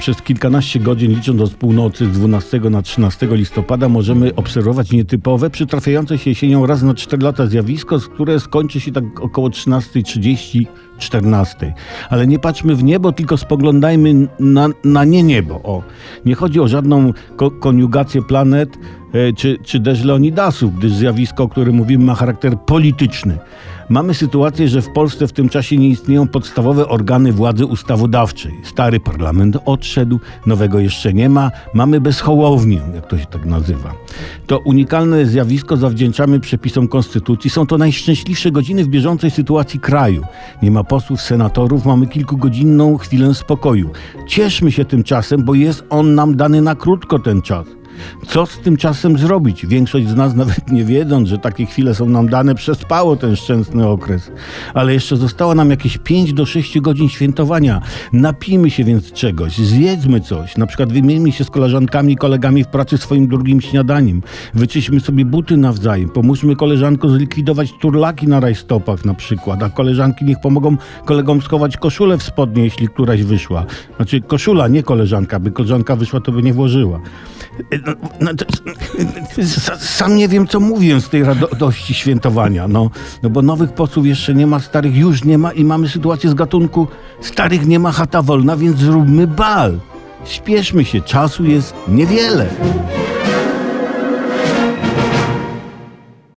Przez kilkanaście godzin, licząc od północy z 12 na 13 listopada, możemy obserwować nietypowe, przytrafiające się jesienią raz na 4 lata zjawisko, które skończy się tak około 13.30, 14. Ale nie patrzmy w niebo, tylko spoglądajmy na, na nie niebo. O, nie chodzi o żadną ko koniugację planet czy, czy też Leonidasów, gdyż zjawisko, o którym mówimy, ma charakter polityczny. Mamy sytuację, że w Polsce w tym czasie nie istnieją podstawowe organy władzy ustawodawczej. Stary parlament odszedł, nowego jeszcze nie ma. Mamy bezhołownię, jak to się tak nazywa. To unikalne zjawisko zawdzięczamy przepisom konstytucji. Są to najszczęśliwsze godziny w bieżącej sytuacji kraju. Nie ma posłów, senatorów, mamy kilkugodzinną chwilę spokoju. Cieszmy się tym czasem, bo jest on nam dany na krótko ten czas. Co z tym czasem zrobić? Większość z nas nawet nie wiedząc, że takie chwile są nam dane, przespało ten szczęsny okres. Ale jeszcze zostało nam jakieś 5 do 6 godzin świętowania. Napijmy się więc czegoś, zjedzmy coś. Na przykład wymieńmy się z koleżankami i kolegami w pracy swoim drugim śniadaniem. Wyczyśmy sobie buty nawzajem. Pomóżmy koleżankom zlikwidować turlaki na rajstopach na przykład. A koleżanki niech pomogą kolegom schować koszulę w spodnie, jeśli któraś wyszła. Znaczy koszula, nie koleżanka. By koleżanka wyszła, to by nie włożyła. No, sam nie wiem, co mówię z tej radości świętowania. No, no bo nowych posłów jeszcze nie ma, starych już nie ma i mamy sytuację z gatunku starych nie ma, chata wolna, więc zróbmy bal. Śpieszmy się, czasu jest niewiele.